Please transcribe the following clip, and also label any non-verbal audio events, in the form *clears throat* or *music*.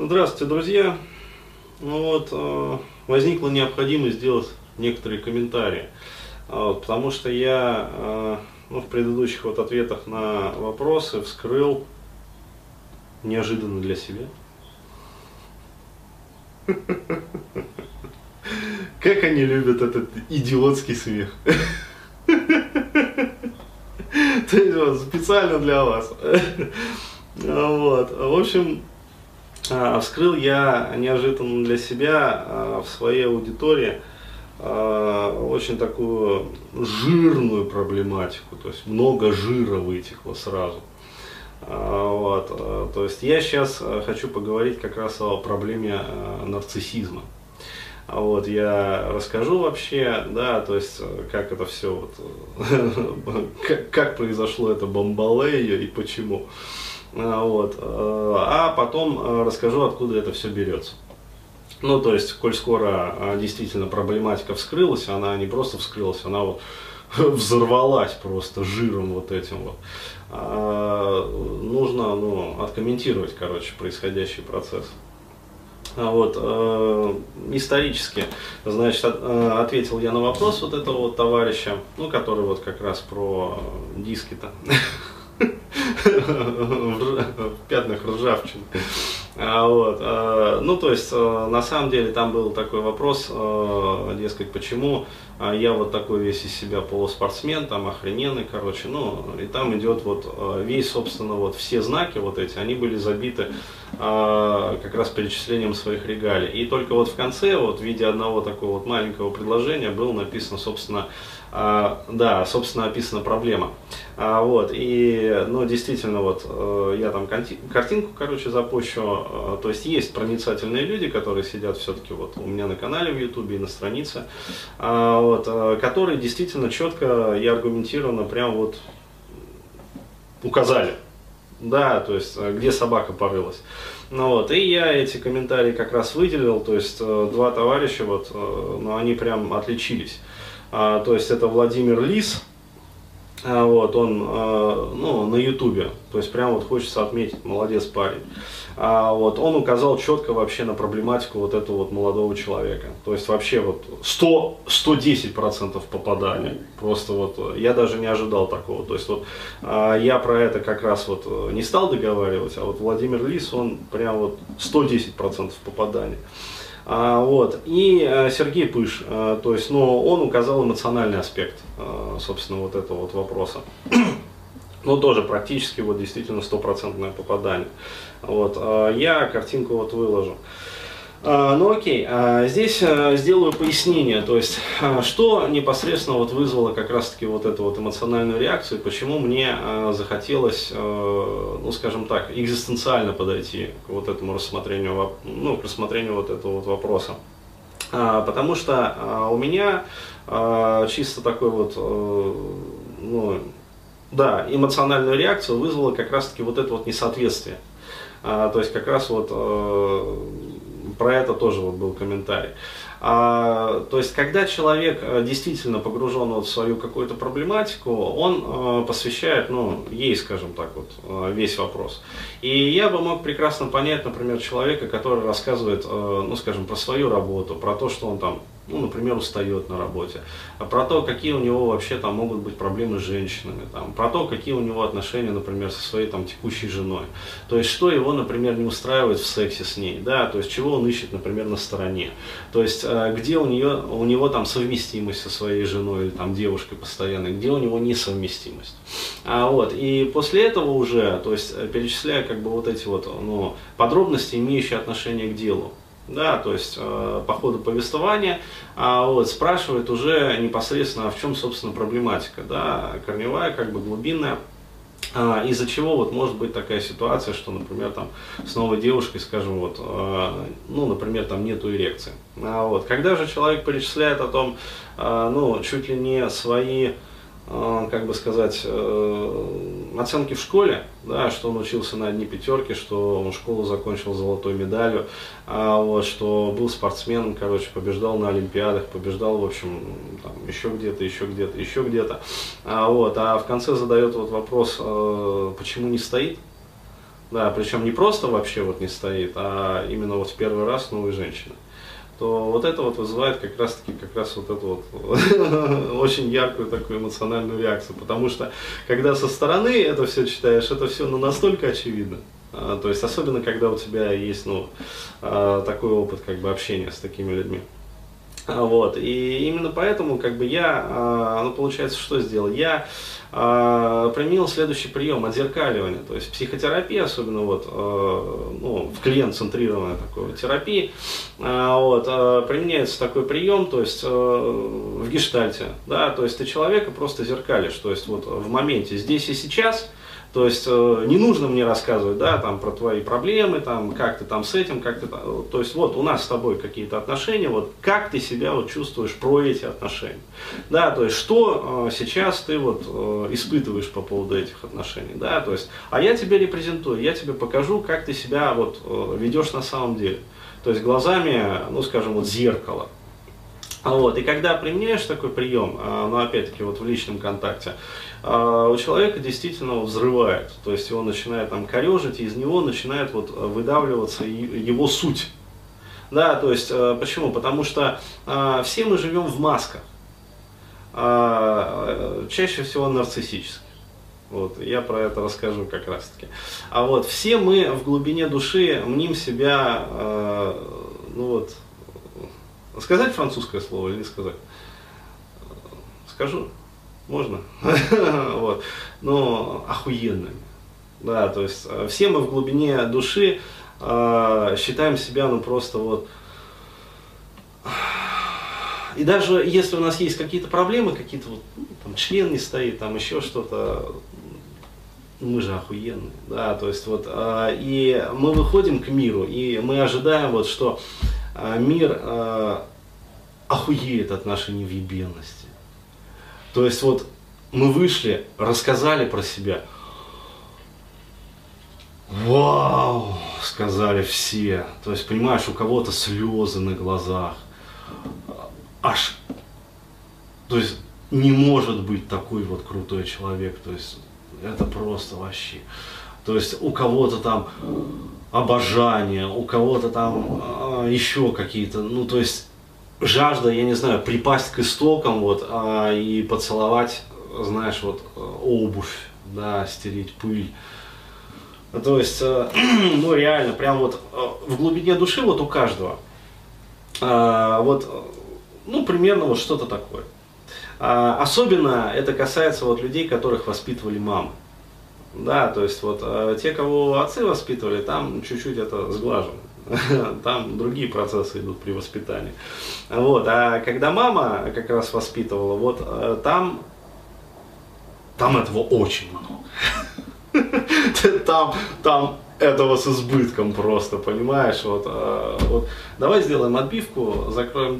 Здравствуйте, друзья. Ну вот, э, возникла необходимость сделать некоторые комментарии, а потому что я э, ну, в предыдущих вот ответах на вопросы вскрыл неожиданно для себя. Как они любят этот идиотский смех. То есть вот, специально для вас. Вот. В общем, а, вскрыл я неожиданно для себя а, в своей аудитории а, очень такую жирную проблематику, то есть много жира вытекло сразу. Вот. То есть я сейчас хочу поговорить как раз о проблеме нарциссизма. Вот, я расскажу вообще, да, то есть, как это все, вот, *laughs* как, как произошло это бомбалея и почему. А, вот. Э, а потом э, расскажу, откуда это все берется. Ну, то есть, коль скоро э, действительно проблематика вскрылась, она не просто вскрылась, она вот *laughs* взорвалась просто жиром вот этим вот. А, нужно, ну, откомментировать, короче, происходящий процесс. А вот, э, исторически, значит, от, э, ответил я на вопрос вот этого вот товарища, ну, который вот как раз про диски-то. *laughs* в пятнах ржавчины. А, вот, а, ну, то есть, а, на самом деле, там был такой вопрос, дескать, почему я вот такой весь из себя полуспортсмен, там охрененный, короче, ну, и там идет вот весь, собственно, вот все знаки вот эти, они были забиты как раз перечислением своих регалий. И только вот в конце, вот в виде одного такого вот маленького предложения было написано, собственно, а, да, собственно, описана проблема. А, вот, и, ну, действительно, вот, э, я там картинку, короче, запущу, то есть есть проницательные люди, которые сидят все-таки вот у меня на канале в Ютубе и на странице, а, вот, э, которые действительно четко и аргументированно прям вот указали, да, то есть где собака порылась. Ну вот, и я эти комментарии как раз выделил, то есть два товарища, вот, ну, они прям отличились. А, то есть это Владимир Лис, а, вот, он а, ну, на ютубе, то есть прям вот хочется отметить, молодец парень. А, вот, он указал четко вообще на проблематику вот этого вот молодого человека. То есть вообще вот 100, 110% попадания. Просто вот я даже не ожидал такого. То есть вот а, я про это как раз вот не стал договаривать, а вот Владимир Лис, он прям вот 110% попадания. А, вот. И э, Сергей Пыш, э, то есть, но он указал эмоциональный аспект, э, собственно, вот этого вот вопроса. *clears throat* Ну, тоже практически вот действительно стопроцентное попадание. Вот. Я картинку вот выложу. Ну окей, а, здесь а, сделаю пояснение, то есть что непосредственно вот вызвало как раз таки вот эту вот эмоциональную реакцию, почему мне захотелось, ну скажем так, экзистенциально подойти к вот этому рассмотрению, ну к рассмотрению вот этого вот вопроса. Потому что у меня чисто такой вот, ну, да, эмоциональную реакцию вызвало как раз таки вот это вот несоответствие. То есть как раз вот про это тоже вот был комментарий. А, то есть, когда человек э, действительно погружен вот в свою какую-то проблематику, он а, посвящает, ну, ей, скажем так, вот, а, весь вопрос. И я бы мог прекрасно понять, например, человека, который рассказывает, ну, скажем, про свою работу, про то, что он там ну, например, устает на работе, а про то, какие у него вообще там могут быть проблемы с женщинами, там, про то, какие у него отношения, например, со своей там текущей женой. То есть, что его, например, не устраивает в сексе с ней, да, то есть, чего он ищет, например, на стороне. То есть, а, где у, нее, у него там совместимость со своей женой или там девушкой постоянной, где у него несовместимость. А, вот, и после этого уже, то есть, перечисляя как бы вот эти вот, ну, подробности, имеющие отношение к делу да, то есть э, по ходу повествования, а вот, спрашивает уже непосредственно, а в чем, собственно, проблематика, да, корневая, как бы глубинная, а, из-за чего вот может быть такая ситуация, что, например, там с новой девушкой, скажем, вот, э, ну, например, там нету эрекции. А вот, когда же человек перечисляет о том, э, ну, чуть ли не свои как бы сказать, э, оценки в школе, да, что он учился на одни пятерки, что он школу закончил золотой медалью, а вот, что был спортсменом, короче, побеждал на Олимпиадах, побеждал, в общем, там, еще где-то, еще где-то, еще где-то. А, вот, а в конце задает вот вопрос, э, почему не стоит, да, причем не просто вообще вот не стоит, а именно вот в первый раз новой женщины, то вот это вот вызывает как раз таки как раз вот эту вот *laughs* очень яркую такую эмоциональную реакцию, потому что когда со стороны это все читаешь, это все ну, настолько очевидно, а, то есть особенно когда у тебя есть ну, а, такой опыт как бы общения с такими людьми. А, *laughs* вот. И именно поэтому как бы я, а, ну получается, что сделал? Я а, применил следующий прием отзеркаливания, то есть психотерапия, особенно вот, ну, в клиент-центрированной такой терапии, вот, применяется такой прием, то есть в гештальте, да, то есть ты человека просто зеркалишь, то есть вот в моменте здесь и сейчас, то есть э, не нужно мне рассказывать, да, там про твои проблемы, там, как ты там с этим, как ты там, то есть вот у нас с тобой какие-то отношения, вот как ты себя вот чувствуешь про эти отношения, да, то есть что э, сейчас ты вот э, испытываешь по поводу этих отношений, да, то есть, а я тебе репрезентую, я тебе покажу, как ты себя вот ведешь на самом деле, то есть глазами, ну, скажем, вот зеркало, вот, и когда применяешь такой прием, ну опять-таки вот в личном контакте, у человека действительно взрывает, то есть его начинает там корежить, и из него начинает вот выдавливаться его суть. Да, то есть почему? Потому что все мы живем в масках, чаще всего нарциссических. Вот, я про это расскажу как раз таки. А вот все мы в глубине души мним себя, ну вот, Сказать французское слово или не сказать? Скажу. Можно. *laughs* вот. Но охуенными. Да, то есть э, все мы в глубине души э, считаем себя, ну просто вот... И даже если у нас есть какие-то проблемы, какие-то вот, ну, там член не стоит, там еще что-то, мы же охуенные, да, то есть вот, э, и мы выходим к миру, и мы ожидаем вот, что мир э, охуеет от нашей невъебенности. То есть вот мы вышли, рассказали про себя. Вау, сказали все. То есть, понимаешь, у кого-то слезы на глазах. Аж, то есть, не может быть такой вот крутой человек. То есть, это просто вообще. То есть, у кого-то там обожание, у кого-то там а, еще какие-то, ну то есть жажда, я не знаю, припасть к истокам вот а, и поцеловать, знаешь, вот обувь, да, стереть пыль. То есть, а, *clears throat* ну реально, прям вот а, в глубине души вот у каждого, а, вот, ну примерно вот что-то такое. А, особенно это касается вот людей, которых воспитывали мамы. Да, то есть вот э, те, кого отцы воспитывали, там чуть-чуть это сглажено. *laughs* Там другие процессы идут при воспитании. Вот. А когда мама как раз воспитывала, вот э, там, там этого очень много. *laughs* Там, там этого с избытком просто, понимаешь? Вот, э, вот. Давай сделаем отбивку, закроем